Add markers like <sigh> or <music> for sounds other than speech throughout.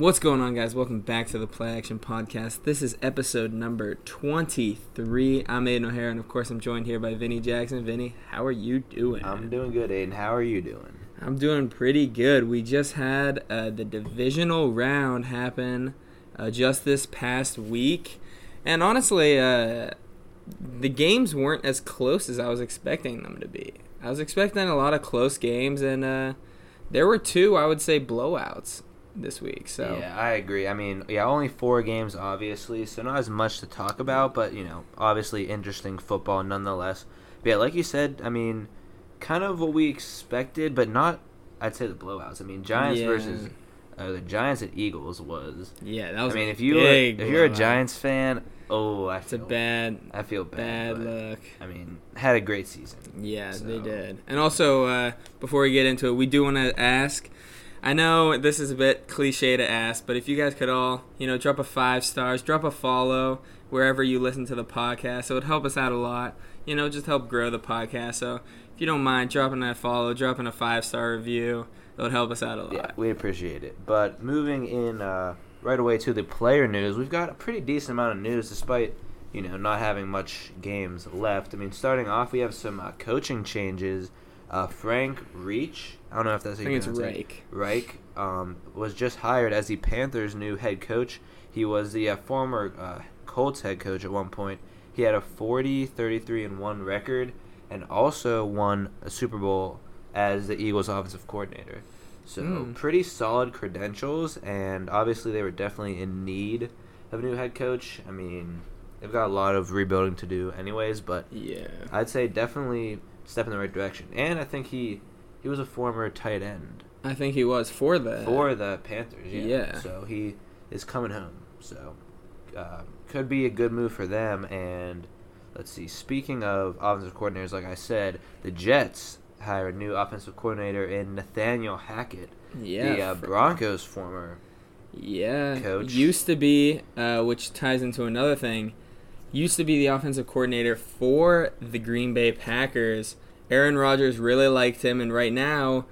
What's going on, guys? Welcome back to the Play Action Podcast. This is episode number 23. I'm Aiden O'Hara, and of course, I'm joined here by Vinny Jackson. Vinny, how are you doing? I'm doing good, Aiden. How are you doing? I'm doing pretty good. We just had uh, the divisional round happen uh, just this past week, and honestly, uh, the games weren't as close as I was expecting them to be. I was expecting a lot of close games, and uh, there were two, I would say, blowouts this week. So Yeah, I agree. I mean, yeah, only four games, obviously, so not as much to talk about, but you know, obviously interesting football nonetheless. But yeah, like you said, I mean, kind of what we expected, but not. I'd say the blowouts. I mean, Giants Yeah. versus uh, the Giants at Eagles was. yeah, that was. I mean, if you were, if you're a. Giants fan, oh, I it's a bad, I feel bad bad. look. I mean, had a great season. Yeah, they did. And also, uh, before we get into it, we do want to ask. I know this is a bit cliche to ask, but if you guys could all, you know, drop a five stars, drop a follow wherever you listen to the podcast, it would help us out a lot. You know, just help grow the podcast. So if you don't mind dropping that follow, dropping a five star review, it would help us out a lot. Yeah, we appreciate it. But moving in uh, right away to the player news, we've got a pretty decent amount of news despite you know not having much games left. I mean, starting off, we have some uh, coaching changes. Uh, Frank Reach, I don't know if that's how you think it's pronounce it. Reich um, was just hired as the Panthers' new head coach. He was the uh, former uh, Colts head coach at one point. He had a 40, 33, and 1 record and also won a Super Bowl as the Eagles' offensive coordinator. So, Hmm. pretty solid credentials, and obviously, they were definitely in need of a new head coach. I mean, they've got a lot of rebuilding to do, anyways, but Yeah. I'd say definitely step in the right direction. And I think he he was a former tight end I think he was for the. for the Panthers. Yeah. Yeah. So he is coming home. So uh, could be a good move for them. And let's see. Speaking of offensive coordinators, like I said, the Jets hired a new offensive coordinator in Nathaniel Hackett, Yeah. the uh, Broncos former. Yeah, coach. used to be, uh, which ties into another thing. Used to be the offensive coordinator for the Green Bay Packers. Aaron Rodgers really liked him, and right now,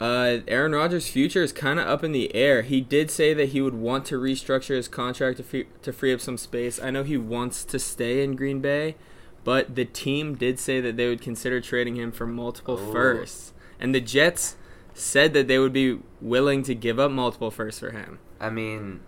uh, Aaron Rodgers' future is kind of up in the air. He did say that he would want to restructure his contract to free, to free up some space. I know he wants to stay in Green Bay, but the team did say that they would consider trading him for multiple Oh. firsts, and the Jets said that they would be willing to give up multiple firsts for him. I mean,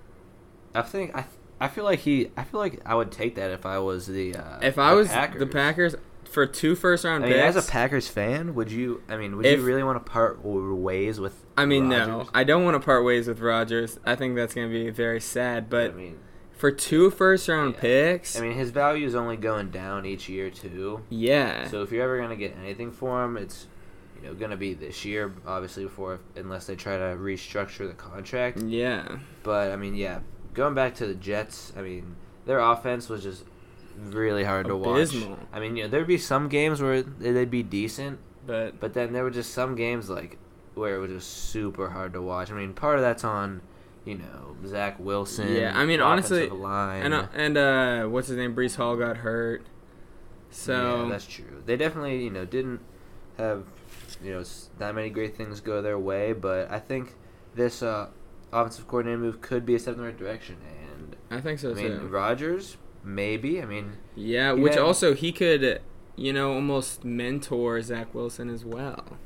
I think I. I feel like he. I feel like I would take that if I was the. Uh, If I the was the Packers for two first round I mean, picks, as a Packers fan, would you? I mean, would If- you really want to part ways with? I mean, no, I don't want to part ways with Rodgers. I think that's going to be very sad. But I mean, for two first round Yeah. picks, I mean, his value is only going down each year too. yeah, So if you're ever gonna get anything for him, it's you know gonna be this year, obviously before unless they try to restructure the contract. yeah, But I mean, yeah, going back to the Jets, I mean, their offense was just really hard to watch. Abysmal. I mean, you know, there'd be some games where they'd be decent, but but then there were just some games like where it was just super hard to watch. I mean, part of that's on. You know, Zach Wilson. Yeah, I mean, honestly, line. and uh, and uh, what's his name? Breece Hall got hurt, so yeah, that's true. They definitely, you know, didn't have, you know, that many great things go their way, but I think this uh, offensive coordinator move could be a step in the right direction. And I think so I mean, too. Rodgers, maybe. I mean, Yeah, which had- also he could, you know, almost mentor Zach Wilson as well.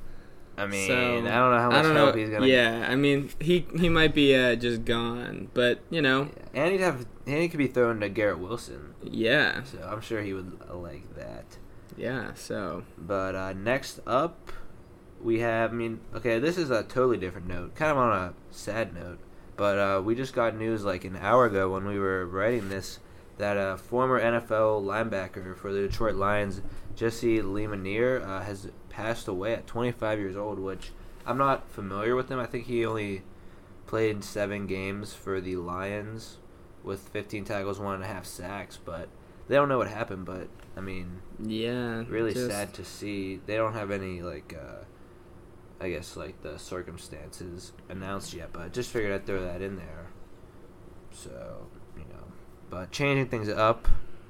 I mean, So, I don't know how much help know. he's gonna. yeah, I mean, he he might be uh, just gone, but you know, Yeah. and he'd have, and he could be thrown to Garrett Wilson, yeah, so I'm sure he would like that. yeah. So But uh, next up, we have. I mean, okay, this is a totally different note, kind of on a sad note. But uh, we just got news like an hour ago when we were writing this that a former NFL linebacker for the Detroit Lions, Jessie Lemonier, uh, has passed away at 25 years old. Which I'm not familiar with him. I think he only played seven games for the Lions with 15 tackles, one and a half sacks. But they don't know what happened. But I mean, yeah, really just- sad to see. They don't have any like uh I guess like the circumstances announced yet, but just figured I'd throw that in there. So, you know. But changing things up,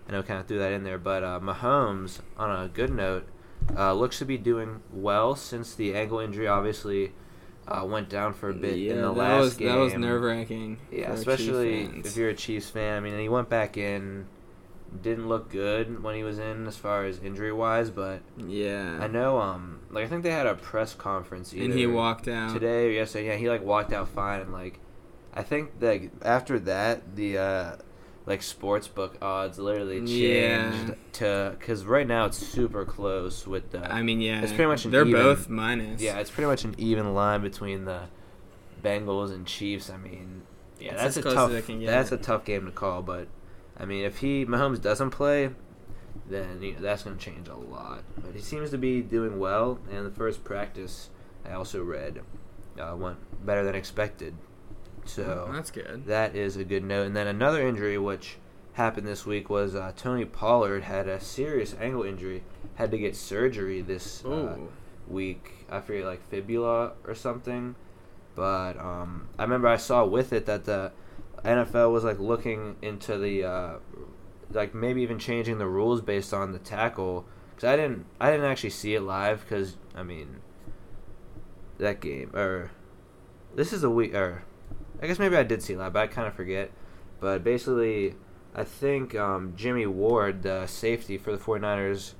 I know kind of threw that in there, but uh Mahomes on a good note uh, looks to be doing well since the ankle injury obviously uh, went down for a bit yeah, in the last was game. that was nerve wracking. Yeah, especially if you're a Chiefs fan. I mean, he went back in, didn't look good when he was in as far as injury wise, but yeah. I know, um, like I think they had a press conference and he walked out today or yesterday. Yeah, he like walked out fine, and like I think that after that, the uh, like sports book odds literally changed Yeah. to because right now it's super close with the. I mean, yeah, It's pretty much an they're even- both minus. yeah, it's pretty much an even line between the Bengals and Chiefs. I mean, yeah, It's that's a tough. it. That's a tough game to call, but I mean, if he Mahomes doesn't play, then you know, that's going to change a lot. But he seems to be doing well, and the first practice I also read uh, went better than expected. So that's good. that is a good note. And then another injury which happened this week was uh, Tony Pollard had a serious ankle injury, had to get surgery this uh, week. I forget like fibula or something. But um, I remember I saw with it that the NFL was like looking into the uh, like maybe even changing the rules based on the tackle because I didn't I didn't actually see it live because I mean that game or this is a week or I guess maybe I did see that, but I kind of forget but basically I think um, Jimmy Ward the safety for the 49ers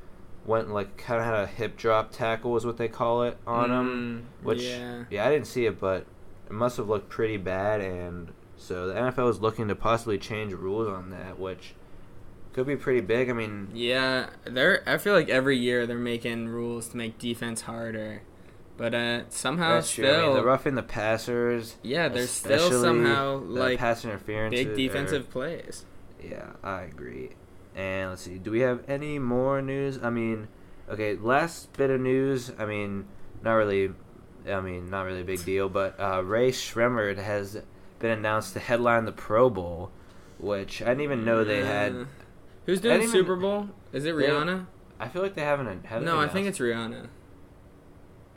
went like kind of had a hip drop tackle is what they call it on him Mm, which yeah. yeah. I didn't see it, but it must have looked pretty bad, and so the NFL is looking to possibly change rules on that, which could be pretty big. I mean, Yeah, they're. I feel like every year they're making rules to make defense harder, but uh, somehow that's true. I still, mean, the roughing the passers, yeah, there's still somehow like pass interference, big defensive plays. Yeah, I agree. And let's see, do we have any more news? I mean, okay, last bit of news. I mean, not really. I mean, not really a big deal, but uh, Rae Sremmurd has been announced to headline the Pro Bowl, which I didn't even know they Uh, had. Who's I doing Super even- Bowl? Is it Rihanna? I feel like they haven't. haven't No, I think it's Rihanna.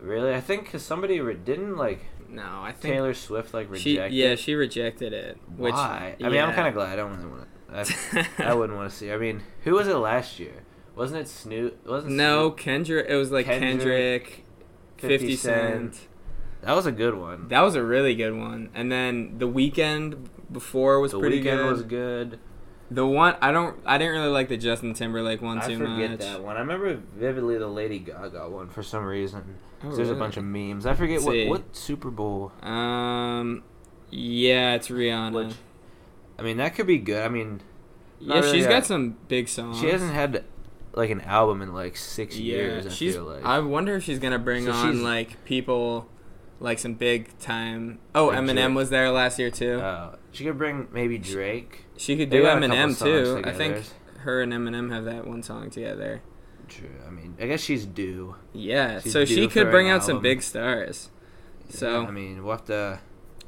Really. I think because somebody re- didn't like No, I think Taylor Swift like she. Yeah, she rejected it. Which, Why? I mean, I'm kind of glad. I don't really want to. I, <laughs> I wouldn't want to see. I mean, who was it last year? Wasn't it Snoop? Wasn't No, Snoop? Kendrick. It was like Kendrick, Kendrick, 50 Fifty Cent. That was a good one. That was a really good one. And then the Weeknd before was the pretty Weeknd good. was good. The one I don't I didn't really like the Justin Timberlake one I too forget much. that one. I remember vividly the Lady Gaga one for some reason. Oh, 'Cause There's a bunch of memes. I forget what what Super Bowl. Um, yeah, it's Rihanna. Which, I mean, that could be good. I mean, yeah, really she's got some big songs. she hasn't had like an album in like six Yeah, years. I she's. feel like. I wonder if she's gonna bring So on like people, like some big time. Oh, Eminem Drake. was there last year too. Uh, she could bring maybe Drake. She could they do got a couple Eminem too. I think her and Eminem have that one song together. True. I mean, I guess she's due. Yeah, She's so due she could bring out some big stars. So- Yeah, I mean, we'll have to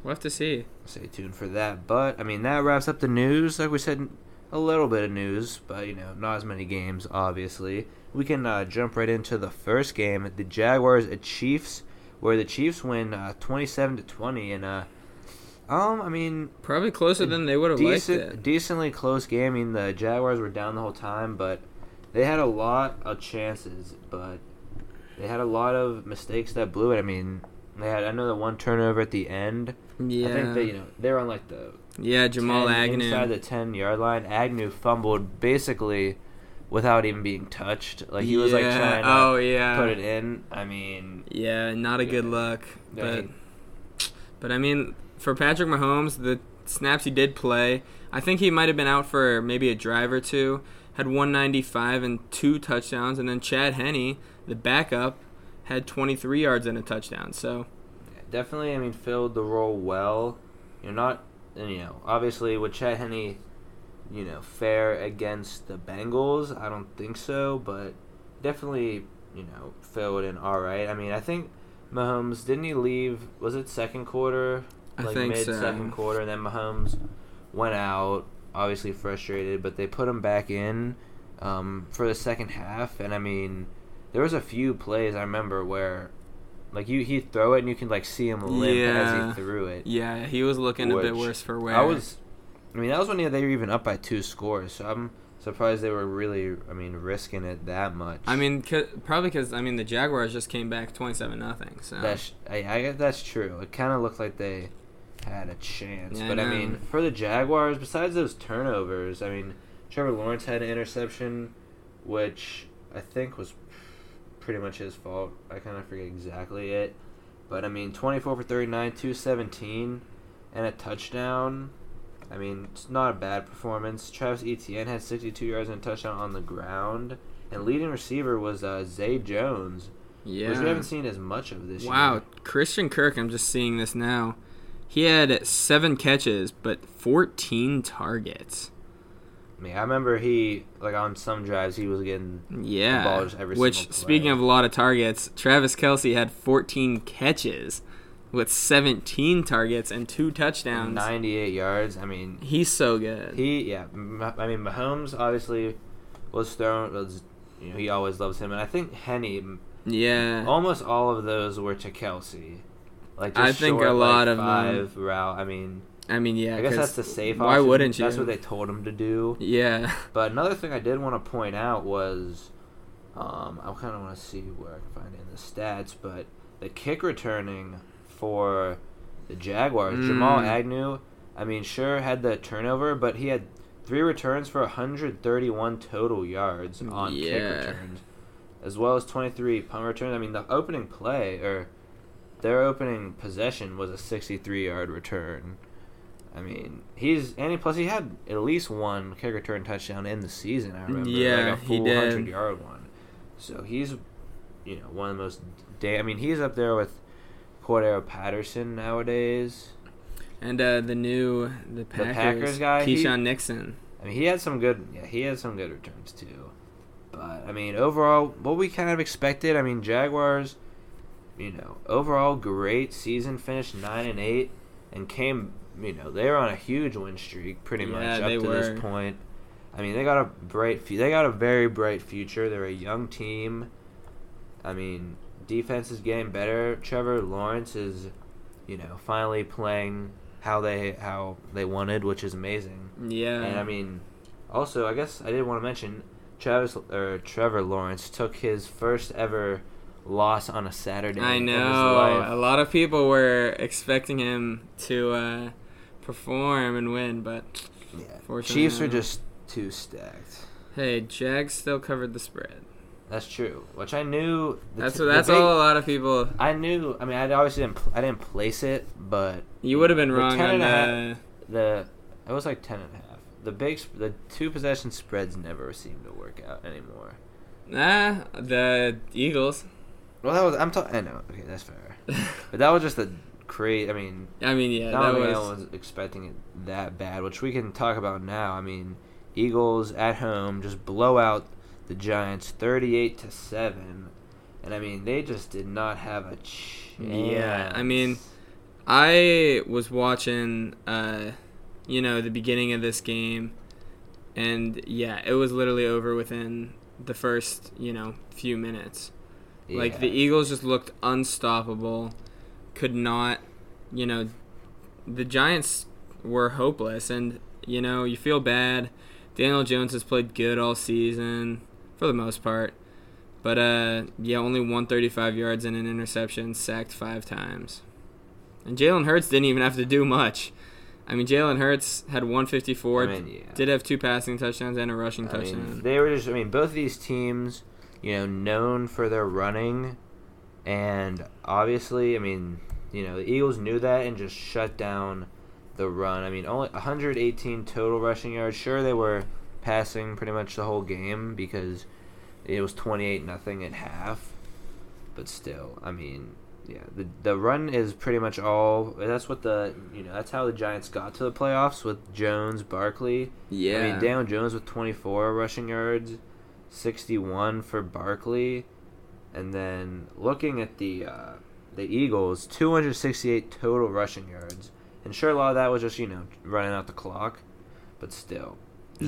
We'll have to see. stay tuned for that. But I mean, that wraps up the news. Like we said, a little bit of news, but you know, not as many games. Obviously, we can uh, jump right into the first game: the Jaguars at Chiefs, where the Chiefs win uh, twenty-seven to twenty, and uh, um, I mean, Probably closer than they would have liked it. decently close game. I mean, the Jaguars were down the whole time, but they had a lot of chances, but they had a lot of mistakes that blew it. I mean, they had I know the one turnover at the end. Yeah. I think they you know they were on like the yeah, Jamal 10 Agnew. inside the ten yard line. Agnew fumbled basically without even being touched. Like he was like trying to oh yeah, put it in. I mean, Yeah, not a good Yeah. look. Yeah, But he- but I mean, for Patrick Mahomes, the snaps he did play, I think he might have been out for maybe a drive or two. Had 195 and two touchdowns, and then Chad Henne, the backup, had 23 yards and a touchdown. So definitely. I mean, filled the role well. You're not, and you know, obviously with Chad Henne, you know, fair against the Bengals. I don't think so, but definitely, you know, filled in all right. I mean, I think Mahomes didn't he leave? Was it second quarter? I like think mid so. second quarter, and then Mahomes went out, obviously frustrated, but they put him back in um, for the second half. And I mean, there was a few plays I remember where, like you, he throw it and you can like see him limp Yeah. as he threw it. yeah, he was looking a bit worse for wear. I was, I mean, that was when they were even up by two scores. So I'm surprised they were really, I mean, risking it that much. I mean, c- probably because I mean the Jaguars just came back twenty-seven nothing. So That's I, I guess that's true. It kind of looked like they had a chance, Yeah, but I, know. mean, for the Jaguars, besides those turnovers, I mean, Trevor Lawrence had an interception, which I think was pretty much his fault. I kind of forget exactly it, but I mean, twenty four for thirty nine, two seventeen, and a touchdown. I mean, it's not a bad performance. Travis Etienne had sixty two yards and a touchdown on the ground. And leading receiver was uh, Zay Jones, yeah. which we haven't seen as much of this year. Wow, Christian Kirk. I'm just seeing this now. He had seven catches, but fourteen targets. I mean, I remember he like on some drives he was getting Yeah. ball just every Which, speaking of a lot of targets, Travis Kelce had 14 catches with 17 targets and two touchdowns. 98 yards. I mean, He's so good. he yeah. I mean, Mahomes obviously was thrown. Was you know he always loves him, and I think Henne. yeah. Almost all of those were to Kelce. Like just I think short, a lot like, of them- five route. I mean, I mean, yeah. I guess that's the safe. Why option. wouldn't you? That's what they told him to do. Yeah. But another thing I did want to point out was, um, I kind of want to see where I can find it in the stats, but the kick returning for the Jaguars, Jamal Mm. Agnew, I mean, sure had the turnover, but he had three returns for 131 total yards on kick returns, as well as 23 punt returns. I mean, the opening play or their opening possession was a 63 yard return. I mean, he's and he, plus he had at least one kick return touchdown in the season. I remember, Yeah, like a full hundred yard one. So he's, you know, one of the most. Da- I mean, he's up there with Cordarrelle Patterson nowadays. And uh, the new the Packers, Packers guy, he- Nixon. I mean, he had some good. Yeah, he had some good returns too. But I mean, overall, what we kind of expected. I mean, Jaguars. You know, overall great season. Finished nine and eight, and came. You know, they were on a huge win streak, pretty much up to were. this point. I mean, they got a bright. They got a very bright future. They're a young team. I mean, defense is getting better. Trevor Lawrence is, you know, finally playing how they how they wanted, which is amazing. Yeah. And I mean, also, I guess I did want to mention Travis or Trevor Lawrence took his first ever loss on a Saturday. I know. A lot of people were expecting him to uh, perform and win, but Yeah. Chiefs are just too stacked. hey, Jags still covered the spread. That's true. Which I knew. That's t- that's big- all a lot of people. I knew. I mean, I obviously didn't. pl- I didn't place it, but You would have been wrong 10 on and a half- the. the it was like ten and a half. The big, the two possession spreads never seem to work out anymore. Nah, the Eagles. Well, that was. I'm talking. I know. Okay, that's fair. <laughs> But that was just a crazy. I mean, I mean, yeah, I that was. was expecting it that bad, which we can talk about now. I mean, Eagles at home just blow out the Giants, thirty-eight to seven, and I mean they just did not have a chance. Yeah, I mean, I was watching, uh, you know, the beginning of this game, and yeah, it was literally over within the first, you know, few minutes. Like the Eagles just looked unstoppable. Could not, you know, the Giants were hopeless, and you know you feel bad. Daniel Jones has played good all season for the most part, but uh, yeah, only 135 yards and an interception, sacked five times, and Jalen Hurts didn't even have to do much. I mean, Jalen Hurts had 154, I mean, yeah. did have two passing touchdowns and a rushing I touchdown. mean, they were just. I mean, both of these teams, you know, known for their running, and obviously, I mean, you know, the Eagles knew that and just shut down the run. I mean, only 118 total rushing yards. Sure, they were passing pretty much the whole game because it was 28 nothing at half, but still, I mean. Yeah, the the run is pretty much all. That's what the you know that's how the Giants got to the playoffs with Jones, Barkley, yeah, I mean, Daniel Jones with 24 rushing yards, 61 for Barkley, and then looking at the uh, the Eagles, 268 total rushing yards. And sure, a lot of that was just you know running out the clock, but still,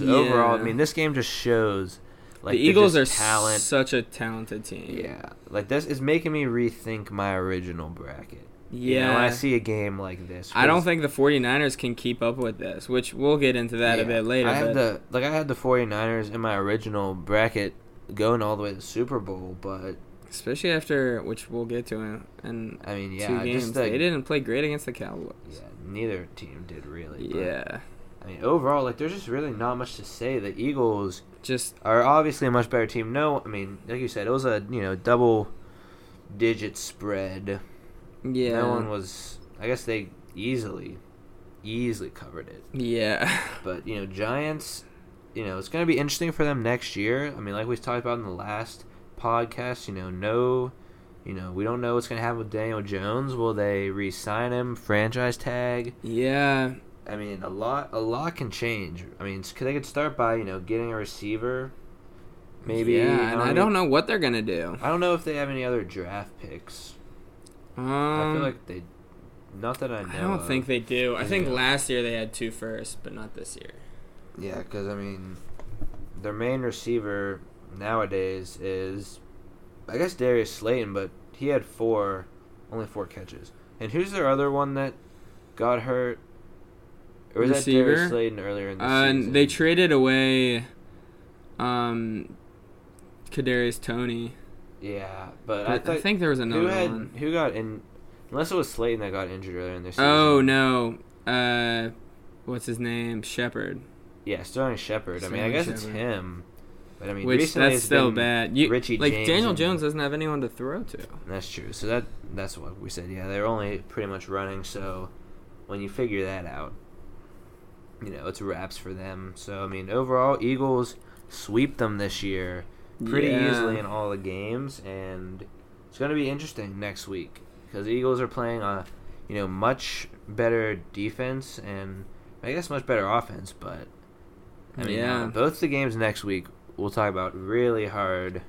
Yeah. overall, I mean, this game just shows like the Eagles are talent. such a talented team. Yeah, like this is making me rethink my original bracket. You know, Yeah. when I see a game like this. I don't think the 49ers can keep up with this, which we'll get into that a bit later. I had but the like I had the 49ers in my original bracket going all the way to the Super Bowl, but especially after which we'll get to in, in I mean, yeah, two games. just the, they didn't play great against the Cowboys. yeah, neither team did really. Yeah. I mean, overall, like there's just really not much to say. The Eagles Just are obviously a much better team. No, I mean, like you said, it was a you know double digit spread. yeah. No one was. I guess they easily, easily covered it. yeah. <laughs> But you know, Giants. You know, it's going to be interesting for them next year. I mean, like we talked about in the last podcast. You know, no. You know, we don't know what's going to happen with Daniel Jones. Will they re-sign him? Franchise tag? yeah. I mean, a lot, a lot can change. I mean, they could start by you know getting a receiver, maybe. Yeah, and I maybe- don't know what they're gonna do. I don't know if they have any other draft picks. Um, I feel like they, not that I know. I don't of. think they do. I think Yeah. last year they had two first, but not this year. Yeah, because I mean, their main receiver nowadays is, I guess Darius Slayton, but he had four, only four catches. And who's their other one that got hurt? Or was that Receiver? Darius Slayton earlier in the Uh, season? and they traded away, um, Kadarius Toney. Yeah, but But I, I, think there was another who had one. who got in? Unless it was Slayton that got injured earlier in the season. Oh no, uh, what's his name? Shepard. Yeah, Sterling Shepard. I mean, I Sterling guess it's him. But I mean, Which recently that's it's still bad. You, Richie like James Daniel Jones doesn't have anyone to throw to. That's true. So that that's what we said. Yeah, they're only pretty much running. So when you figure that out, you know it's wraps for them. So I mean, overall, Eagles sweep them this year pretty Yeah. easily in all the games, and it's going to be interesting next week because the Eagles are playing a you know much better defense and I guess much better offense. But I mean, Yeah. uh, both the games next week we'll talk about really hard.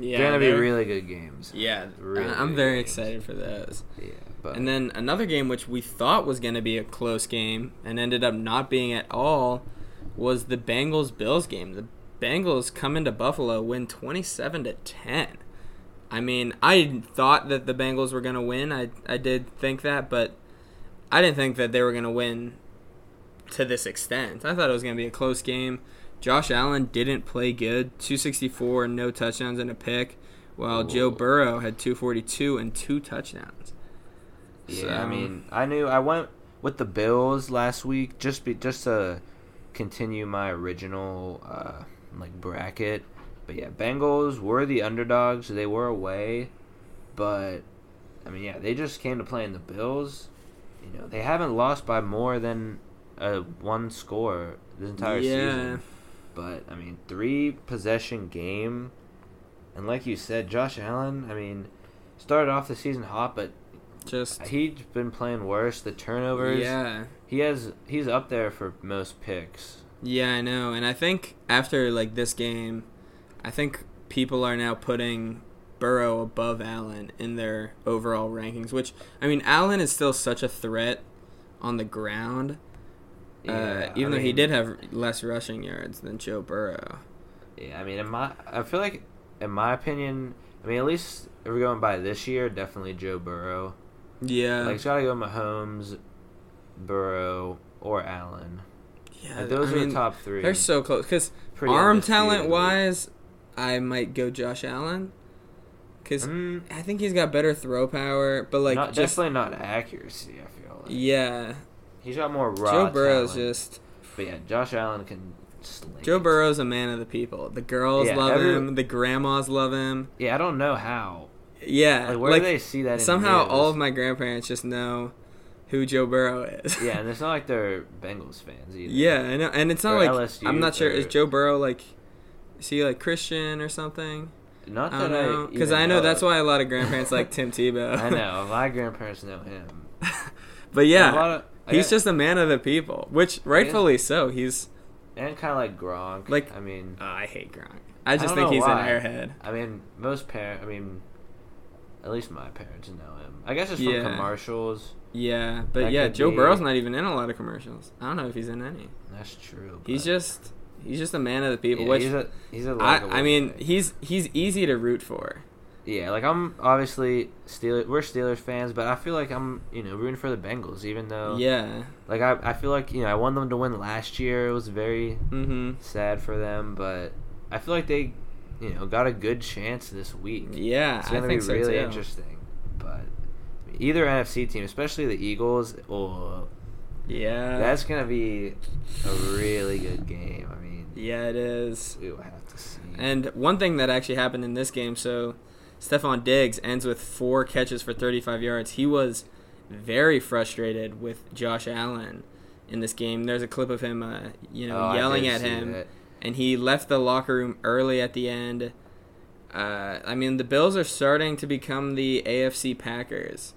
Yeah, they're going to be really good games. Yeah, really I'm very games. excited for those. Yeah, but And then another game which we thought was going to be a close game and ended up not being at all was the Bengals Bills game. The Bengals come into Buffalo win 27 to 10. I mean, I thought that the Bengals were going to win. I I did think that, but I didn't think that they were going to win to this extent. I thought it was going to be a close game. Josh Allen didn't play good. 264 no touchdowns and a pick, while Joe Burrow had 242 and two touchdowns. Yeah, I mean, I knew I went with the Bills last week just be just to continue my original uh, like bracket. But yeah, Bengals were the underdogs. They were away, but I mean, yeah, they just came to play in the Bills. You know, they haven't lost by more than uh, one score this entire Yeah. season. But I mean, three possession game, and like you said, Josh Allen. I mean, started off the season hot, but Just He's been playing worse. The turnovers. yeah, He has. He's up there for most picks. yeah, I know. And I think after like this game, I think people are now putting Burrow above Allen in their overall rankings. Which I mean, Allen is still such a threat on the ground. uh, even I though he did have less rushing yards than Joe Burrow. Yeah, I mean, in my, I feel like, in my opinion, I mean, at least if we're going by this year, definitely Joe Burrow. Yeah, like, it's got to go Mahomes, Burrow, or Allen. yeah. Like, those I are mean, the top three. They're so close because Pretty arm talent wise, I might go Josh Allen because Mm, I think he's got better throw power. But like, not, just definitely not accuracy. I feel like yeah, he's got more raw. Joe Burrow's talent. just But yeah, Josh Allen can. Sling Joe. Burrow's a man of the people. The girls Yeah, love every- him. The grandmas love him. Yeah, I don't know how. Yeah, Like, where like do they see that? somehow all of my grandparents just know who Joe Burrow is. Yeah, and it's not like they're Bengals fans either. yeah, I know, and it's not Or like LSU I'm not sure. Is Joe Burrow like? Is he like Christian or something? Not I that don't know I because even I know that's why a lot of grandparents like Tim <laughs> Tebow. I know my grandparents know him. <laughs> but A yeah, lot of- I he's got- just a man of the people, which rightfully so. He's. and kind of like Gronk. Like- I mean, Oh, I hate Gronk. I just don't think he's why. an airhead. I mean, most parents. I mean, at least my parents know him. I guess it's Yeah. from commercials. Yeah, but That yeah, could Joe be- Burrow's not even in a lot of commercials. I don't know if he's in any. That's true. He's but- just he's just a man of the people. yeah, which he's a he's a I likable I mean guy. he's he's easy to root for. Yeah, like I'm obviously Steelers. We're Steelers fans, but I feel like I'm you know rooting for the Bengals, even though Yeah. like I I feel like you know I want them to win last year. It was very Mm-hmm. sad for them, but I feel like they you know got a good chance this week. Yeah, It's I gonna think be so really too. interesting. But either NFC team, especially the Eagles, oh, Yeah. that's gonna be a really good game. I mean, yeah, it is. we will have to see. And one thing that actually happened in this game, so Stefon Diggs ends with four catches for 35 yards. He was very frustrated with Josh Allen in this game. There's a clip of him, uh, you know, Oh, yelling at him, that. And he left the locker room early at the end. Uh, I mean, the Bills are starting to become the AFC Packers,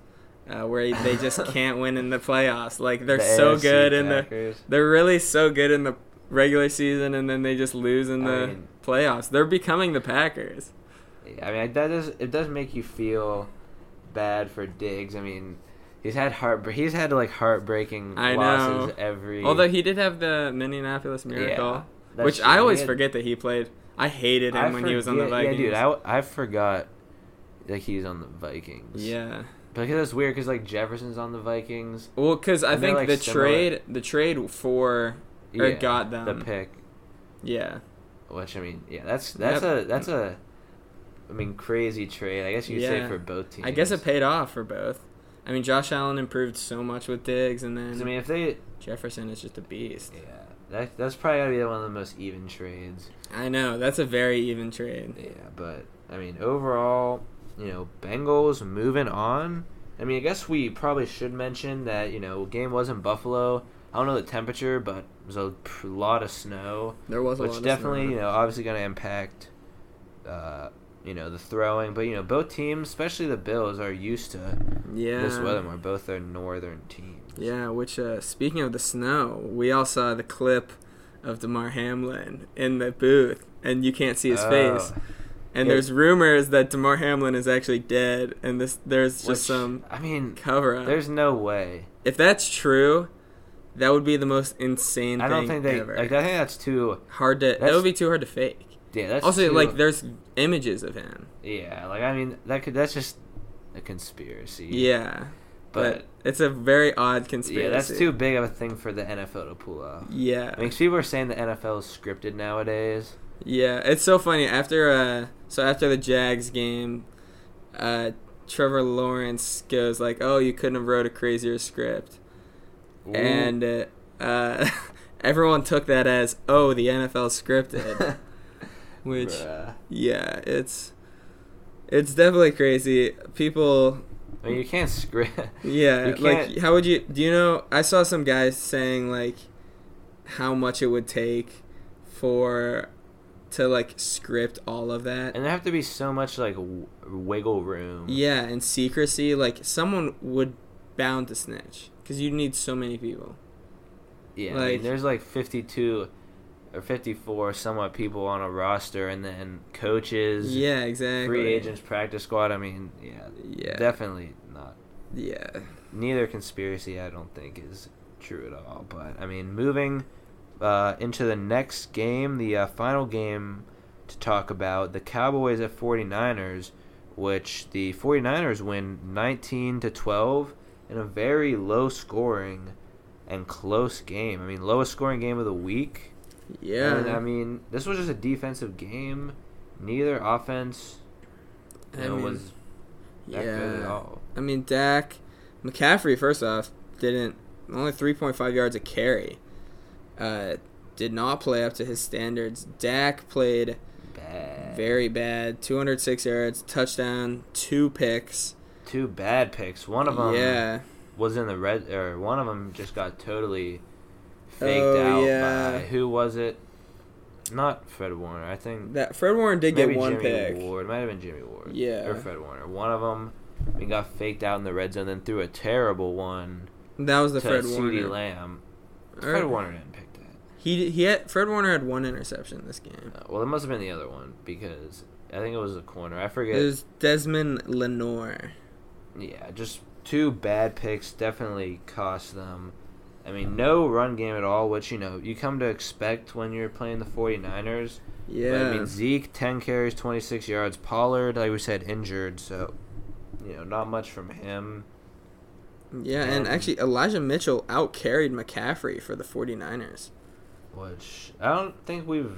uh, where they <laughs> just can't win in the playoffs. Like they're The so AFC good in the they're really so good in the regular season, and then they just lose in I the mean- playoffs. They're becoming the Packers. I mean that does it does make you feel bad for Diggs. I mean, he's had heart he's had like heartbreaking I losses know. every. Although he did have the Minneapolis Miracle, that's which. I always had- forget that he played. I hated him I when he was on the Vikings. Yeah, dude, I, I forgot that he's on the Vikings. yeah. but that's weird because like Jefferson's on the Vikings. Well, because I think like, the similar. trade, the trade for, or Yeah, got them. the pick. yeah, Which I mean, yeah, that's that's Yep. a that's a, I mean, crazy trade. I guess you could say for both teams. I guess it paid off for both. I mean, Josh Allen improved so much with Diggs, and then I mean, if they, Jefferson is just a beast. yeah, that that's probably gotta be one of the most even trades. I know that's a very even trade. Yeah, but I mean, overall, you know, Bengals moving on. I mean, I guess we probably should mention that you know, game was in Buffalo. I don't know the temperature, but it was a lot of snow, There was a which lot of snow. Which definitely you know obviously going to impact, uh, you know, the throwing. But you know, both teams, especially the Bills, are used to yeah. this weather more. Both are northern teams. Yeah, which uh, speaking of the snow, we all saw the clip of Damar Hamlin in the booth, and you can't see his Oh. face. And Yeah. there's rumors that Damar Hamlin is actually dead, and this there's just Which, some I mean, cover up. there's no way. If that's true, that would be the most insane I don't thing think they ever. like. I think that's too. hard to. That would be too hard to fake. Yeah, that's also, too, like, there's images of him. Yeah, like I mean, that could that's just a conspiracy. Yeah, but, but, it's a very odd conspiracy. yeah, that's too big of a thing for the NFL to pull off. Yeah, I mean, people are saying the NFL is scripted nowadays. Yeah, it's so funny. After uh, so after the Jags game, uh, Trevor Lawrence goes like, "Oh, you couldn't have wrote a crazier script," and uh, uh, <laughs> everyone took that as, "Oh, the NFL scripted," <laughs> which Bruh. yeah, it's it's definitely crazy. People, I mean, you can't script. yeah, like can't- how would you? Do you know? I saw some guys saying like how much it would take for to like script all of that. and there have to be so much like w- wiggle room. Yeah, and secrecy. Like someone would bound to snitch because you need so many people. Yeah, I mean, there's like 52 or 54 somewhat people on a roster, and then coaches, Yeah, exactly. free agents, practice squad. I mean, yeah, Yeah. definitely not. Yeah. Neither conspiracy, I don't think, is true at all. But I mean, moving uh, into the next game, the uh, final game to talk about, the Cowboys at 49ers, which the 49ers win 19 to 12 in a very low scoring and close game. I mean, lowest scoring game of the week. Yeah. And, I mean, this was just a defensive game. Neither offense you I know, mean, was that good at yeah. all. I mean, Dak, McCaffrey. First off, didn't only three point five yards a carry. Uh, did not play up to his standards. Dak played Bad. very bad. Two hundred six yards, touchdown, two picks. Two bad picks. One of them yeah. was in the red, or one of them just got totally faked Oh, out yeah. by who was it? Not Fred Warner. I think That Fred Warner did get one Jimmy pick. Ward. It might have been Jimmy Ward. Yeah. or Fred Warner. One of them I mean, got faked out in the red zone, then threw a terrible one That was the to Fred Warner. Lamb. Fred Warner didn't pick that. He he had Fred Warner had one interception this game. Uh, well, it must have been the other one because I think it was a corner. I forget. It was Desmond Lenoir. Yeah, just two bad picks definitely cost them. I mean, no run game at all, which, you know, you come to expect when you're playing the 49ers. Yeah. But, I mean, Zeke, 10 carries, 26 yards. Pollard, like we said, injured, so, you know, not much from him. yeah, and and- actually Elijah Mitchell out carried McCaffrey for the 49ers. Which I don't think we've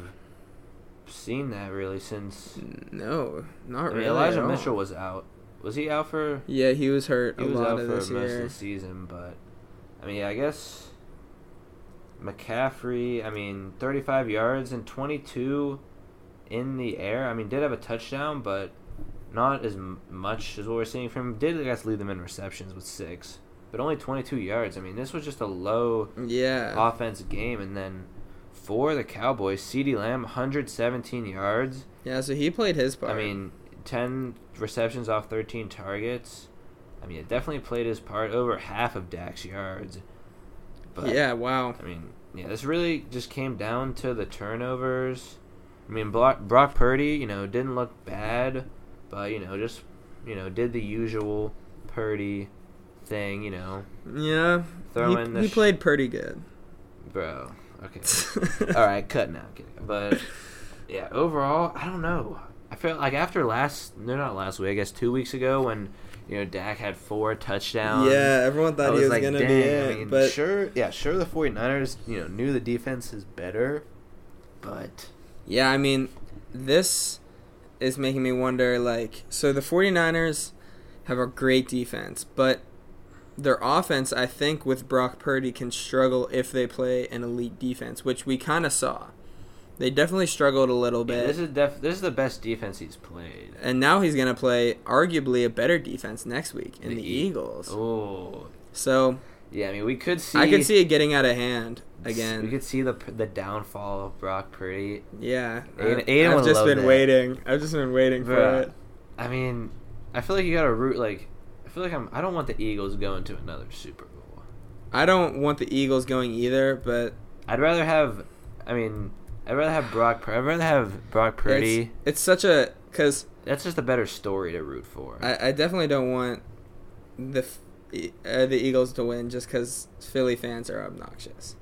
seen that really since. No, not I mean, really. Elijah. Mitchell was out. Was he out for? Yeah, he was hurt He a was lot out for most of the season, but I mean, I guess McCaffrey. I mean, 35 yards and 22 in the air. I mean, did have a touchdown, but not as much as what we're seeing from him. Did I guess lead them in receptions with six, but only 22 yards. I mean, this was just a low Yeah. offense game, and then for the Cowboys, CeeDee Lamb 117 yards. Yeah, so he played his part. I mean, 10 receptions off 13 targets. I mean, it definitely played his part. Over half of Dak's yards. But yeah, wow. I mean, yeah, this really just came down to the turnovers. I mean, Brock, Brock Purdy, you know, didn't look bad, but you know, just you know, did the usual Purdy thing. You know, Yeah. throw he, he sh- played pretty good. bro. Okay. <laughs> All right, cut now. Kidding. But yeah, overall, I don't know. I feel like after last, no, not last week. I guess two weeks ago when you know Dak had four touchdowns. Yeah, everyone thought was, he was like, gonna dang. be it, I mean, but sure, yeah, sure. The 49ers, you know, knew the defense is better, but yeah, I mean, this is making me wonder. Like, so the 49ers have a great defense, but their offense, I think, with Brock Purdy, can struggle if they play an elite defense, which we kind of saw. They definitely struggled a little yeah, bit. this is def- this is the best defense he's played. and now he's gonna play arguably a better defense next week in The the, E- Eagles. Oh, So yeah. I mean, we could see. I could see it getting out of hand again. We could see the the downfall of Brock Purdy. Yeah, Aiden- Aiden I've just been that. waiting. I've just been waiting for it. I mean, I feel like you got to root like. I feel like I'm. I don't want the Eagles going to another Super Bowl. I don't want the Eagles going either, but I'd rather have. I mean, I'd rather have Brock. I'd rather have Brock Purdy. it's, it's such a because That's just a better story to root for. I, I definitely don't want the uh, the Eagles to win just because Philly fans are obnoxious.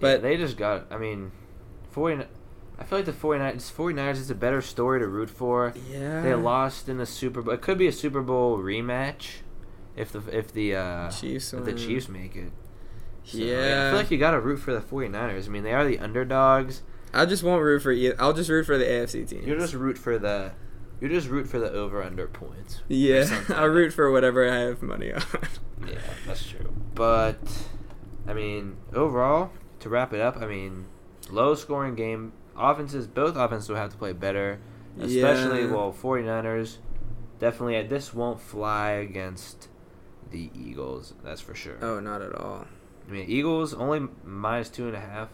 but But they just got. I mean, 40. I feel like the 49ers, 49ers is a better story to root for. yeah, They lost in the Super Bowl. It could be a Super Bowl rematch if the if the uh, Chiefs if the. Chiefs make it. So, Yeah. I feel like you got to root for the 49ers. I mean, they are the underdogs. I just won't root for either. I'll just root for the AFC team. You just root for the you just root for the over under points. yeah. <laughs> I'll root for whatever I have money on. <laughs> Yeah, that's true. But I mean, overall, to wrap it up, I mean, low scoring game. Offenses, both offenses will have to play better. Especially, Yeah. well, 49ers definitely uh, this won't fly against the Eagles, that's for sure. oh, not at all. I mean, Eagles only minus two and a half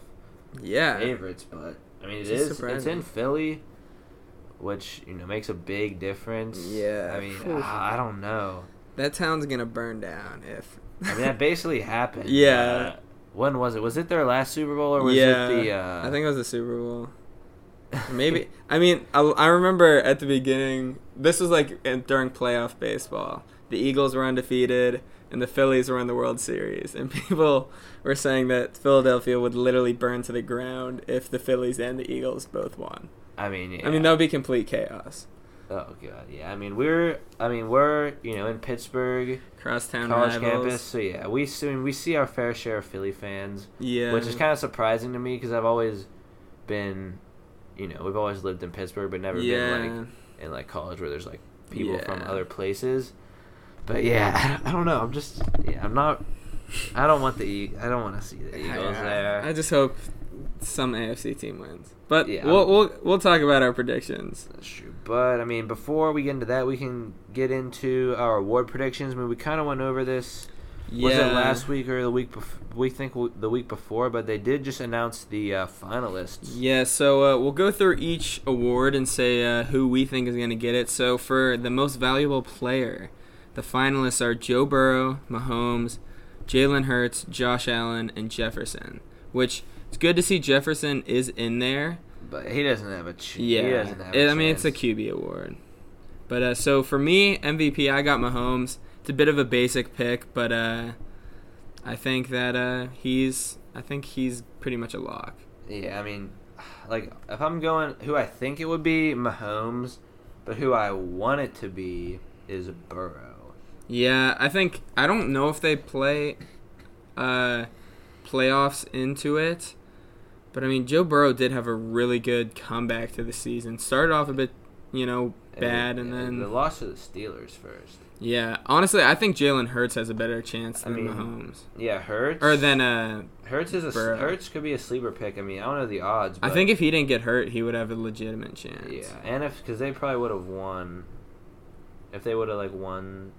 Yeah, favorites, but I mean, it It's is it's in Philly, which you know makes a big difference. Yeah. I mean, I I don't know. that town's gonna burn down if. I mean, that basically <laughs> happened. Yeah. Uh, when was it? Was it their last Super Bowl or was yeah, it the? Uh, I think it was the Super Bowl. <laughs> Maybe. I mean, I, I remember at the beginning. This was like during playoff baseball. The Eagles were undefeated, and the Phillies were in the World Series, and <laughs> people were saying that Philadelphia would literally burn to the ground if the Phillies and the Eagles both won. I mean, yeah. I mean, that would be complete chaos. Oh god, yeah. I mean, we're. I mean, we're. You know, in Pittsburgh, Crosstown college rivals. campus. So yeah, we. I mean, we see our fair share of Philly fans. Yeah. which is kind of surprising to me because I've always been, you know, we've always lived in Pittsburgh, but never yeah. been like in like college where there's like people from other places. But yeah, <laughs> I don't know. I'm just yeah, I'm not. I don't want the E- I don't want to see the Eagles I, there. I just hope some AFC team wins. But Yeah, we'll, we'll we'll talk about our predictions. That's true. But I mean, before we get into that, we can get into our award predictions. I mean, we kind of went over this. Was it last week or the week before? We think w- the week before, but they did just announce the uh, finalists. Yeah, so uh, we'll go through each award and say uh, who we think is going to get it. So for the most valuable player, the finalists are Joe Burrow, Mahomes, Jalen Hurts, Josh Allen, and Jefferson. Which it's good to see Jefferson is in there. But he doesn't have a. Ch- he Yeah, doesn't have it- a I mean it's a. QB award. But uh, so for me, MVP, I got Mahomes. It's a bit of a basic pick, but uh, I think that uh, he's I think he's pretty much a lock. Yeah, I mean, like if I'm going, who I think it would be Mahomes, but who I want it to be is Burrow. Yeah, I think I don't know if they play uh playoffs into it. But I mean, Joe Burrow did have a really good comeback to the season. Started off a bit, you know, bad, and, yeah, then the loss to the Steelers first. yeah. Honestly, I think Jalen Hurts has a better chance I than mean, Mahomes, Yeah, Hurts or than uh. Hurts is a Burrow. Hurts could be a sleeper pick. I mean, I don't know the odds. I think if he didn't get hurt, he would have a legitimate chance. yeah, and if because they probably would have won if they would have like won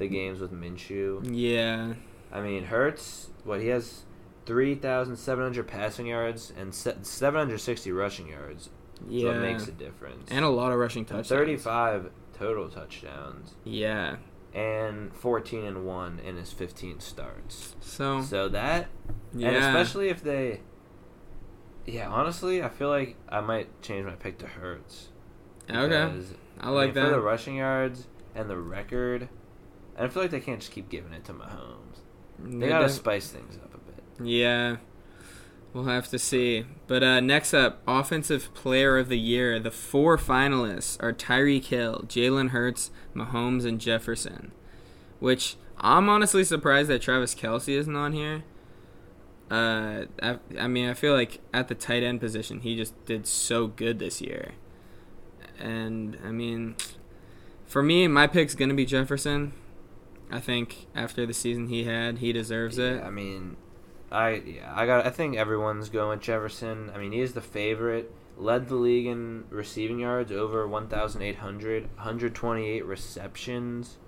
the games with Minshew. Yeah. I mean, Hurts, what he has. 3,700 passing yards and 760 rushing yards. Yeah. What makes a difference. and a lot of rushing touchdowns. 35 total touchdowns Yeah. and 14 and 1 in his 15 starts. So. So that yeah. and especially if they Yeah, honestly, I feel like I might change my pick to Hurts. okay. I like mean, For the rushing yards and the record, and I feel like they can't just keep giving it to Mahomes. They got to def- spice things up a bit. Yeah. We'll have to see. But uh, next up, Offensive Player of the Year. The four finalists are Tyreek Hill, Jalen Hurts, Mahomes, and Jefferson. Which I'm honestly surprised that Travis Kelce isn't on here. Uh, I, I mean, I feel like at the tight end position, he just did so good this year. And, I mean, for me, my pick's going to be Jefferson. I think after the season he had, he deserves Yeah, it. I mean, I yeah, I got. I think everyone's going with Jefferson. I mean, he is the favorite. Led the league in receiving yards, over 1,800, 128 receptions.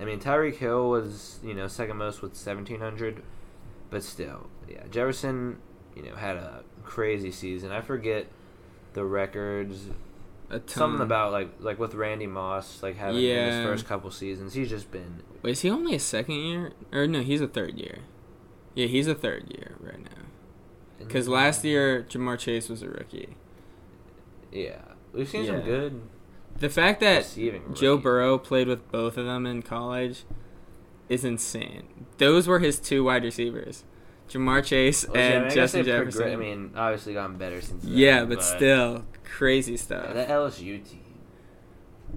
I mean, Tyreek Hill was you know second most with 1,700, but still, yeah, Jefferson, you know, had a crazy season. I forget the records. Something about like like with Randy Moss, like having in Yeah. his first couple seasons, he's just been Wait, is he only a second year? Or no, he's a third year. Yeah, he's a third year right now. Because last year Ja'Marr Chase was a rookie. Yeah, we've seen Yeah. some good The fact that. Joe. Burrow played with both of them in college is insane. Those were his two wide receivers, Ja'Marr Chase Well, yeah, I mean, and I Justin Jefferson. progre- I mean, obviously gotten better since. Then, yeah, but, still crazy stuff. yeah, that LSU team.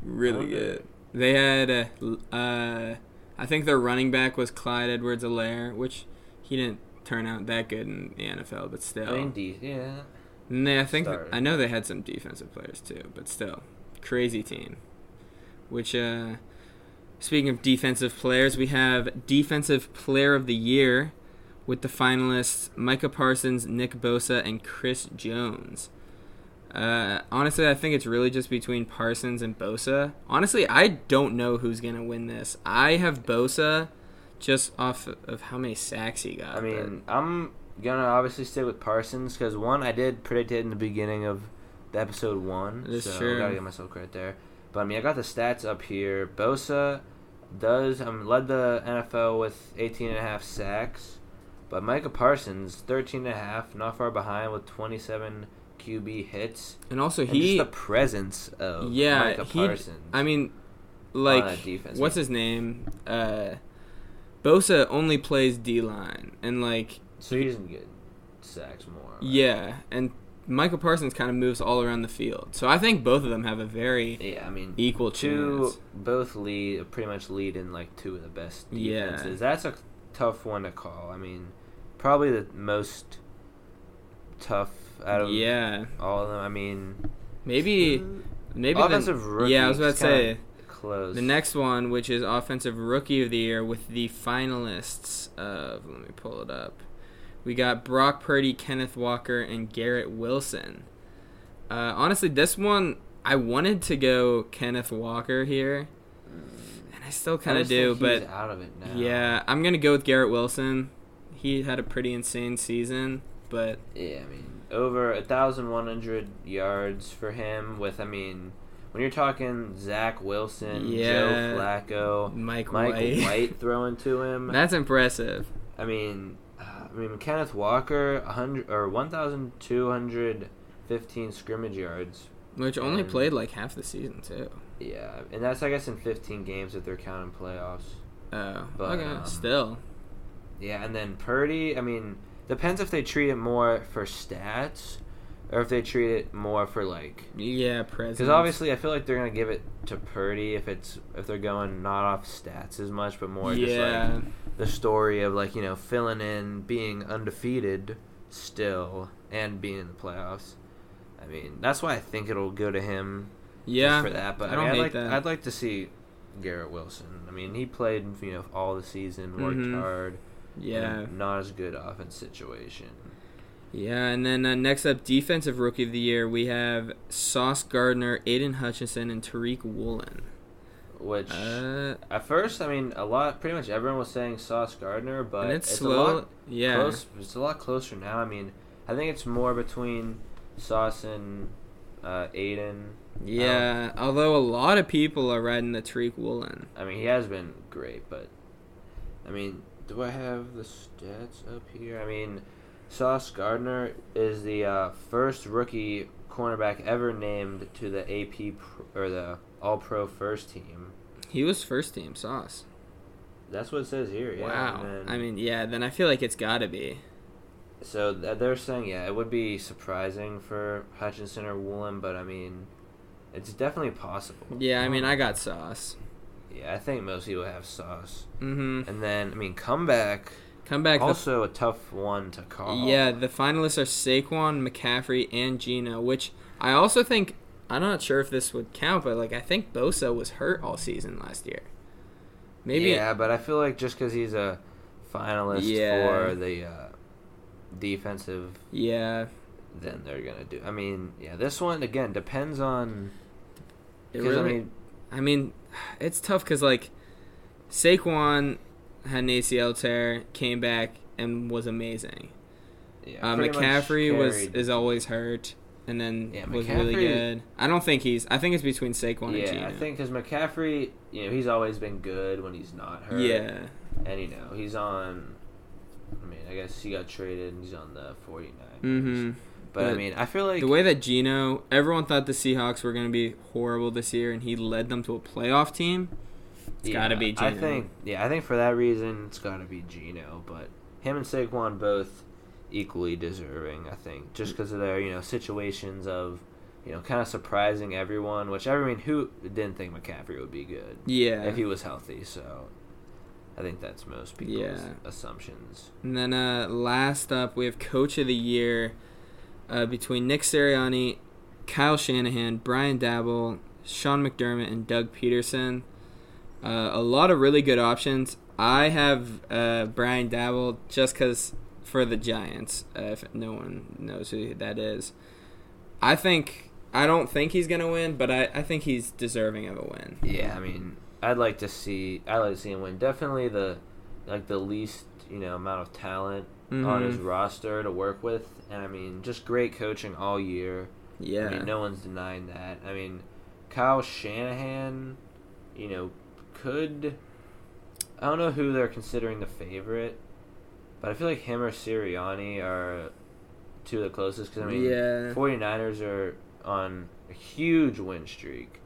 really good. They had, uh, uh, I think their running back was Clyde Edwards-Helaire, which he didn't turn out that good in the NFL, but still. I mean, de- yeah. And they, I think. I know they had some defensive players too, but still, crazy team. Which, uh, speaking of defensive players, we have defensive player of the year with the finalists Micah Parsons, Nick Bosa, and Chris Jones. Uh, honestly, I think it's really just between Parsons and Bosa. Honestly, I don't know who's gonna win this. I have Bosa just off of how many sacks he got. I mean, I'm gonna obviously stick with Parsons because one, I did predict it in the beginning of the episode one, That's so true. I gotta give myself credit there. But I mean, I got the stats up here. Bosa does um, led the NFL with 18 and a half sacks, but Micah Parsons 13 and a half, not far behind with 27 QB hits. and also And he just the presence of Yeah, Micah he- Parsons. I mean, like, defense. what's his name? Uh, Bosa only plays D line, and like, so he doesn't get sacks more. right? yeah, and Michael Parsons kind of moves all around the field. So I think both of them have a very Yeah, I mean, equal two chance. both lead pretty much lead in like two of the best defenses. Yeah. That's a tough one to call. I mean, probably the most tough out of Yeah, all of them. I mean, maybe maybe the- rookie. Yeah, I was about to say close. the next one, which is offensive rookie of the year, with the finalists of. Let me pull it up. We got Brock Purdy, Kenneth Walker, and Garrett Wilson. Uh, honestly, this one I wanted to go Kenneth Walker here, and I still kind of do, think he's but out of it now. yeah, I'm gonna go with Garrett Wilson. He had a pretty insane season, but Yeah, I mean, over a thousand one hundred yards for him. With I mean, when you're talking Zach Wilson, Yeah. Joe Flacco, Mike, Mike White, White <laughs> throwing to him. that's impressive. I mean, uh, I mean Kenneth Walker, hundred or one thousand two hundred fifteen scrimmage yards. Which only And- played like half the season too. Yeah, and that's I guess in fifteen games if they're counting playoffs. Oh, But, okay. um, Still, Yeah, and then Purdy. I mean, depends if they treat it more for stats or if they treat it more for like Yeah, presence. because obviously I feel like they're gonna give it to Purdy if it's if they're going not off stats as much, but more just yeah, like the story of like you know filling in, being undefeated still, and being in the playoffs. I mean, that's why I think it'll go to him yeah. just for that. But I I, don't mean, I'd like that. I'd like to see Garrett Wilson. I mean, he played you know all the season, worked Mhm. hard. Yeah, not as good offense situation. yeah. And then uh, next up, defensive rookie of the year, we have Sauce Gardner, Aidan Hutchinson, and Tariq Woolen. Which Uh, at first, I mean, a lot, pretty much everyone was saying Sauce Gardner, but it's, it's, slow. a lot yeah, close. It's a lot closer now. I mean, I think it's more between Sauce and uh, Aidan. yeah. Although a lot of people are riding the Tariq Woolen. I mean, he has been great, but I mean, do I have the stats up here? I mean, Sauce Gardner is the uh, first rookie cornerback ever named to the AP pr- or the All Pro First Team. He was first team Sauce. That's what it says here. Yeah, wow. then- I mean, yeah. Then I feel like it's got to be. So th- they're saying, yeah, it would be surprising for Hutchinson or Woolen, but I mean, it's definitely possible. Yeah, I mean, I got Sauce. Yeah, I think most people have Sauce. Mm-hmm. And then, I mean, comeback, Come back. The also a tough one to call. Yeah, the finalists are Saquon, McCaffrey, and Gino, which I also think I'm not sure if this would count, but like I think Bosa was hurt all season last year. Maybe Yeah, but I feel like just because he's a finalist Yeah. for the uh, defensive, yeah. then they're gonna do. I mean, yeah, this one again depends on. Because really, I mean, I mean, it's tough because like Saquon had an ACL tear, came back and was amazing. yeah, Uh, McCaffrey was is always hurt, and then Yeah, was really good. I don't think he's. I think it's between Saquon and Yeah, Gino. I think because McCaffrey, you know, he's always been good when he's not hurt. Yeah, and you know he's on. I mean, I guess he got traded and he's on the 49ers. mm-hmm. But, I mean, I feel like the way that Gino, everyone thought the Seahawks were going to be horrible this year, and he led them to a playoff team. It's yeah, gotta be Gino. I think, yeah, I think for that reason, it's got to be Gino. But him and Saquon both equally deserving. I think just because of their you know situations of you know kind of surprising everyone. Which I mean, who didn't think McCaffrey would be good Yeah. if he was healthy? So I think that's most people's Yeah. assumptions. and then uh, last up, we have Coach of the Year uh, between Nick Sirianni, Kyle Shanahan, Brian Daboll, Sean McDermott, and Doug Pederson. Uh, a lot of really good options. I have uh, Brian Daboll just because for the Giants, uh, if no one knows who that is. I think. I don't think he's gonna win, but I, I think he's deserving of a win. Yeah, I mean, I'd like to see. I'd like to see him win. Definitely the like the least you know amount of talent on his Mhm. roster to work with, and I mean, just great coaching all year. Yeah. I mean, no one's denying that. I mean, Kyle Shanahan, you know, could. I don't know who they're considering the favorite, but I feel like him or Sirianni are two of the closest. Because I mean, Yeah. 49ers are on a huge win streak.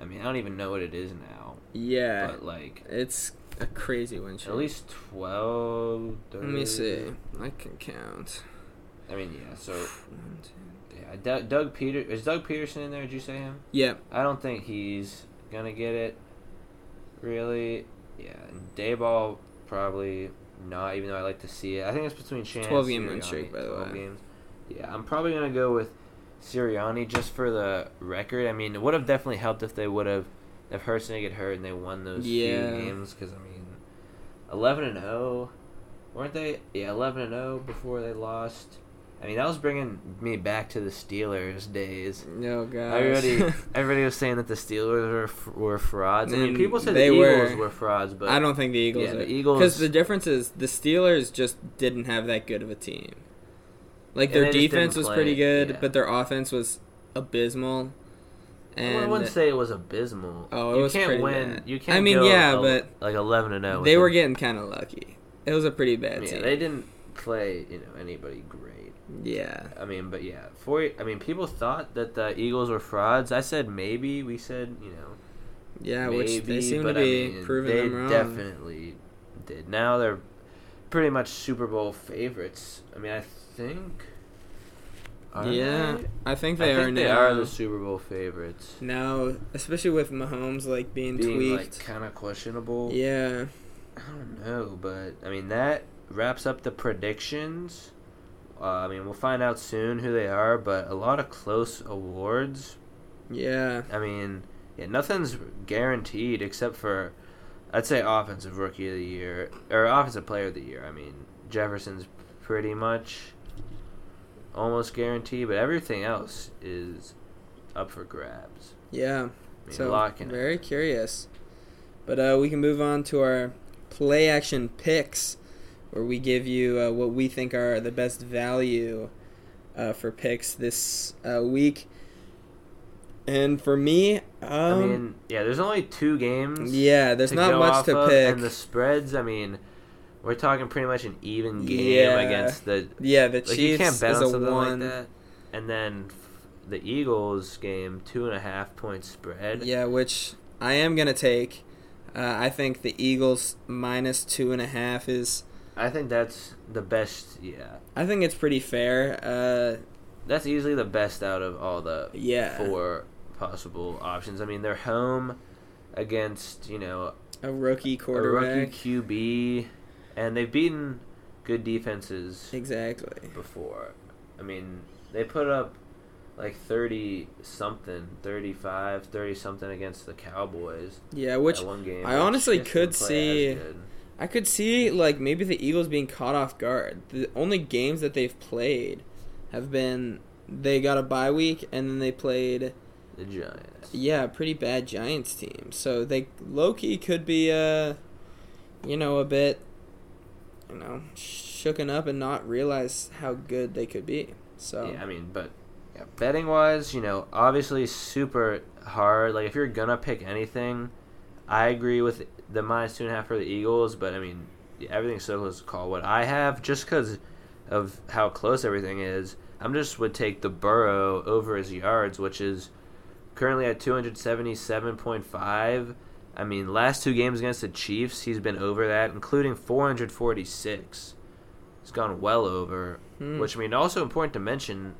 I mean, I don't even know what it is now, Yeah. but like It's a crazy win streak. at least 12. Let me see. I can count. I mean, yeah. So <sighs> One, two- yeah, Doug, Doug Peter is Doug Pederson in there? Did you say him? Yeah. I don't think he's gonna get it. Really, yeah. And Daboll probably not. Even though I like to see it, I think it's between. 12 and game win streak, by the 12 way. Games. Yeah, I'm probably gonna go with Sirianni just for the record. I mean, it would have definitely helped if they would have if Hurts didn't get hurt and they won those Yeah. few games. Because I mean, 11 and 0, weren't they? Yeah, 11 and 0 before they lost. I mean, that was bringing me back to the Steelers days. Oh, no god. Everybody, <laughs> everybody was saying that the Steelers were were frauds. I mean, And people said they the Eagles were. were, frauds, but I don't think the Eagles. Yeah, are, the Eagles- Because the difference is the Steelers just didn't have that good of a team. Like their defense was pretty good, yeah. but their offense was abysmal. I wouldn't say it was abysmal. Oh, it you was can't pretty win. bad. You can't. Win. I mean, yeah, but like eleven and zero. they were getting kind of lucky. It was a pretty bad Yeah, team. they didn't play. You know, anybody great. Yeah. I mean, but yeah, for I mean, people thought that the Eagles were frauds. I said maybe. We said you know Yeah, maybe, which they seem to be I mean, proving they them wrong. definitely did. Now they're pretty much Super Bowl favorites. I mean, I think. Yeah? I think I they think are they now. are the Super Bowl favorites. now, especially with Mahomes like being, Being tweaked. like kind of questionable. yeah, I don't know, but I mean that wraps up the predictions. Uh, I mean, we'll find out soon who they are, but a lot of close awards. yeah, I mean, yeah, nothing's guaranteed except for, I'd say, offensive rookie of the year or offensive player of the year. I mean, Jefferson's pretty much almost guaranteed, but everything else is up for grabs. yeah. I mean, so very happen. curious. But uh, we can move on to our play action picks, where we give you uh, what we think are the best value uh, for picks this uh, week. And for me, um, I mean, yeah, there's only two games. yeah, there's not much to of, pick. And the spreads, I mean, we're talking pretty much an even game Yeah. against the. yeah, the Like Chiefs you can't bet is on a something one. like that. And then the Eagles game, two and a half point spread. Yeah, which I am gonna take. Uh, I think the Eagles minus two and a half is. I think that's the best. Yeah, I think it's pretty fair. Uh, that's easily the best out of all the yeah, four possible options. I mean, they're home against you know a rookie a quarterback. rookie QB, and they've beaten good defenses Exactly. before. I mean, they put up like 30 something, 35, 30 something against the Cowboys. Yeah, which one game. I honestly could see- I could see like maybe the Eagles being caught off guard. The only games that they've played have been they got a bye week and then they played the Giants. yeah, pretty bad Giants team. So they low key could be uh you know, a bit you know, shooken up and not realize how good they could be. So Yeah, I mean, but yeah, betting wise, you know, obviously super hard. Like if you're gonna pick anything, I agree with the minus two and a half for the Eagles. But I mean, everything's so close to call. What I have, just because of how close everything is, I'm just would take the Burrow over his yards, which is currently at 277.5. I mean, last two games against the Chiefs, he's been over that, including 446. He's gone well over. Hmm. Which I mean, also important to mention,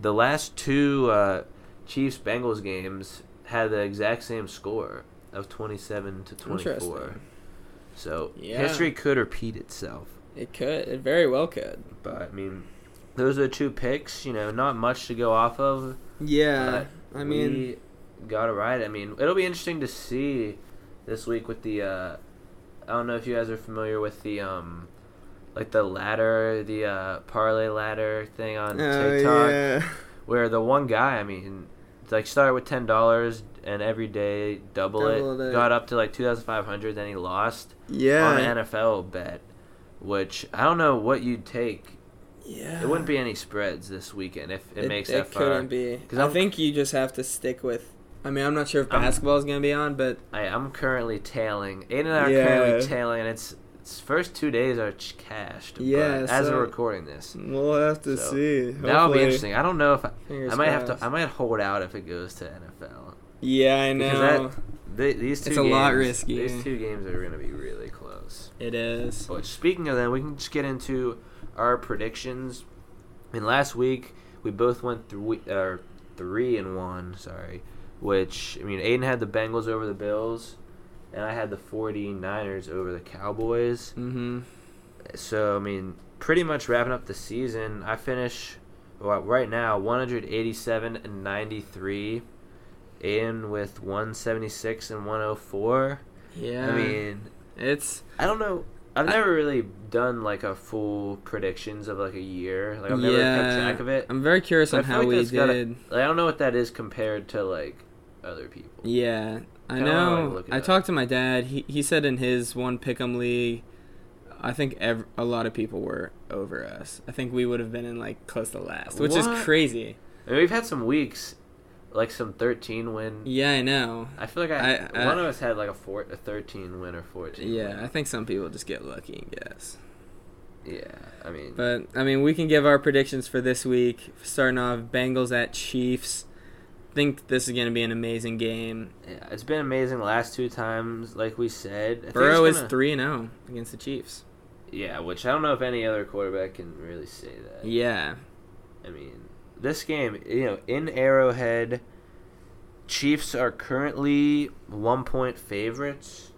the last two uh, Chiefs Bengals games had the exact same score of twenty-seven to twenty-four. So Yeah. history could repeat itself. It could. It very well could. But I mean, those are the two picks. You know, not much to go off of. Yeah. I mean got it right. I mean, it'll be interesting to see this week with the. Uh, I don't know if you guys are familiar with the um, like the ladder, the uh, parlay ladder thing on Oh, TikTok, yeah. where the one guy, I mean, like started with ten dollars and every day double Doubled it, it. got up to like two thousand five hundred, then he lost Yeah. on an NFL bet, which I don't know what you'd take. Yeah. It wouldn't be any spreads this weekend if it, makes that it far. couldn't be. 'Cause I I'm- think you just have to stick with. I mean, I'm not sure if basketball is gonna be on, but I, I'm currently tailing. Aidan and I are Yeah. currently tailing, and it's, it's first two days are ch- cashed. Yeah, as we're recording this, we'll have to So, see. that'll be interesting. I don't know if I, I might have to. I might hold out if it goes to NFL. Yeah, I know. Th these two It's a lot risky. These two games are going to be really close. It is. But speaking of that, we can just get into our predictions. I mean, last week we both went three, uh, three and one. Sorry, which I mean, Aidan had the Bengals over the Bills, and I had the 49ers over the Cowboys. Mm-hmm. So I mean, pretty much wrapping up the season. I finish well, right now 187 and 93. Aidan with 176 and 104. Yeah. I mean, it's I don't know. I've never really done like a full predictions of like a year. Like I've never yeah. kept track of it. I'm very curious on how like we that's gotta- did. Like, I don't know what that is compared to like other people. Yeah, I Kinda wanna, like, know. I up. talked to my dad. He he said in his one pick'em league, I think ev- a lot of people were over us. I think we would have been in like close to last, which is crazy. I mean, we've had some weeks, like some 13 win. Yeah, I know. I feel like I, I- I- one of us had like a four, a 13 win or 14. Yeah, win. I think some people just get lucky and guess. Yeah, I mean, But I mean, we can give our predictions for this week. Starting off, Bengals at Chiefs. Think this is going to be an amazing game. yeah, it's been amazing the last two times, like we said. I Burrow is gonna- three and zero against the Chiefs. Yeah, which I don't know if any other quarterback can really say that. Yeah, I mean, this game, you know, in Arrowhead, Chiefs are currently one point favorites.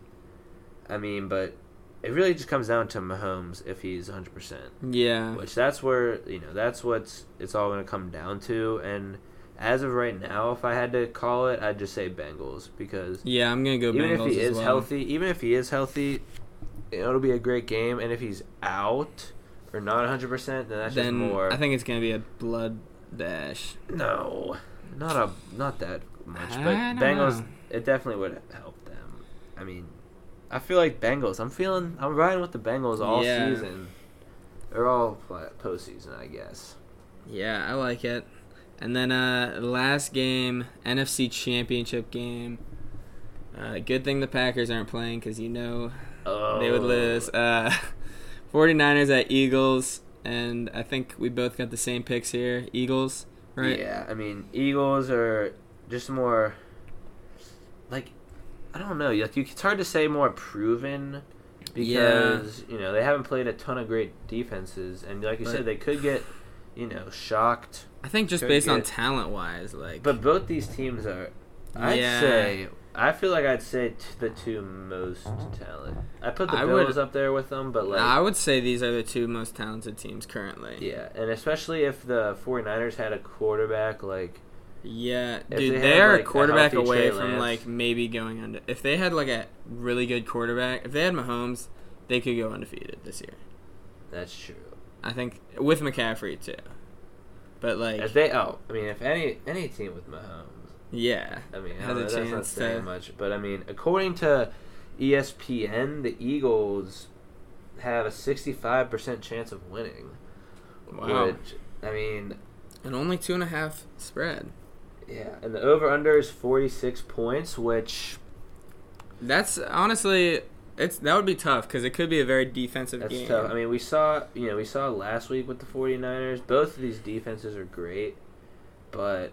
I mean, but it really just comes down to Mahomes if he's 100%. Yeah. Which that's where, you know, that's what's it's all going to come down to and as of right now, if I had to call it, I'd just say Bengals because Yeah, I'm gonna go even Bengals if he is well. healthy, even if he is healthy, it'll be a great game. And if he's out or not 100, percent then that's then just more. I think it's gonna be a blood dash. no, not a not that much, but Bengals. know. It definitely would help them. I mean, I feel like Bengals. I'm feeling. I'm riding with the Bengals all Yeah. season. Or all postseason, I guess. Yeah, I like it. And then uh last game, NFC Championship game. Uh, good thing the Packers aren't playing because you know Oh, they would lose. Uh, <laughs> 49ers at Eagles, and I think we both got the same picks here. Eagles, right? Yeah, I mean, Eagles are just more like I don't know. Like it's hard to say more proven because you know they haven't played a ton of great defenses, and like you But- said, they could get you know shocked. I think just based on talent wise, like But both these teams are. I'd Yeah. say. I feel like I'd say t- the two most talent. I put the I would- Bills up there with them, but like I would say these are the two most talented teams currently. yeah, and especially if the 49ers had a quarterback like Yeah, dude, they they are like, a a quarterback healthy away from like maybe going under. If they had like a really good quarterback, if they had Mahomes, they could go undefeated this year. that's true. I think with McCaffrey too. But like, If they oh, I mean, if any any team with Mahomes, yeah, I mean, I Has don't a that's not chance saying to- much, but I mean, according to ESPN, the Eagles have a sixty-five percent chance of winning. Wow. Which I mean, and only two and a half spread. yeah, and the over/under is forty-six points, which That's honestly, it's that would be tough because it could be a very defensive that's game. tough. I mean, we saw you know we saw last week with the 49ers. Both of these defenses are great, but.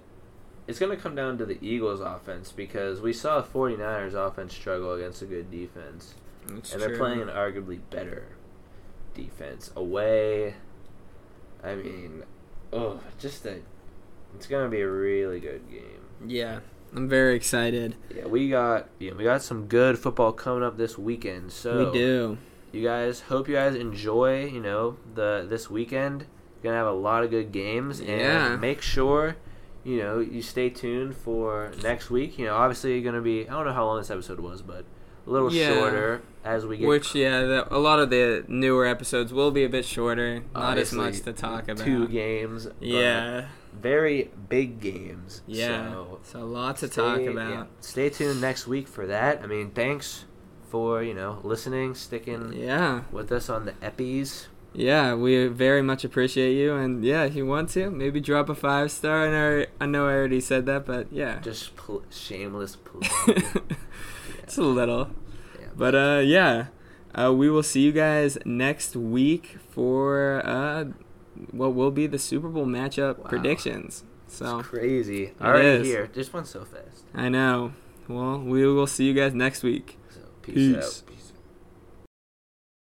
It's going to come down to the Eagles' offense because we saw the 49ers' offense struggle against a good defense. That's and they're playing an arguably better defense away. I mean, oh, just a, it's gonna be a really good game. Yeah, I'm very excited. Yeah, we got you know, we got some good football coming up this weekend. So we do. You guys, hope you guys enjoy. You know the this weekend. You're gonna have a lot of good games, Yeah. and make sure. You know, you stay tuned for next week. You know, obviously you're gonna be. I don't know how long this episode was, but a little Yeah. shorter as we get Which yeah, the, a lot of the newer episodes will be a bit shorter. Not as much to talk about. Two games. Yeah, Very big games. yeah. So So, a lot to stay- talk yeah, about. Stay tuned next week for that. I mean, thanks for, you know, listening, sticking Yeah, with us on the Eppies. yeah. We very much appreciate you, and yeah, if you want to, maybe drop a five star. And I, I know I already said that, but yeah, Just pl- shameless plug. <laughs> it's a little. Yeah. But uh, yeah, uh, we will see you guys next week for uh, what will be the Super Bowl matchup Wow. predictions. So It's crazy. Already is. here. This one's so fast. I know. Well, we will see you guys next week. So peace, Peace. out.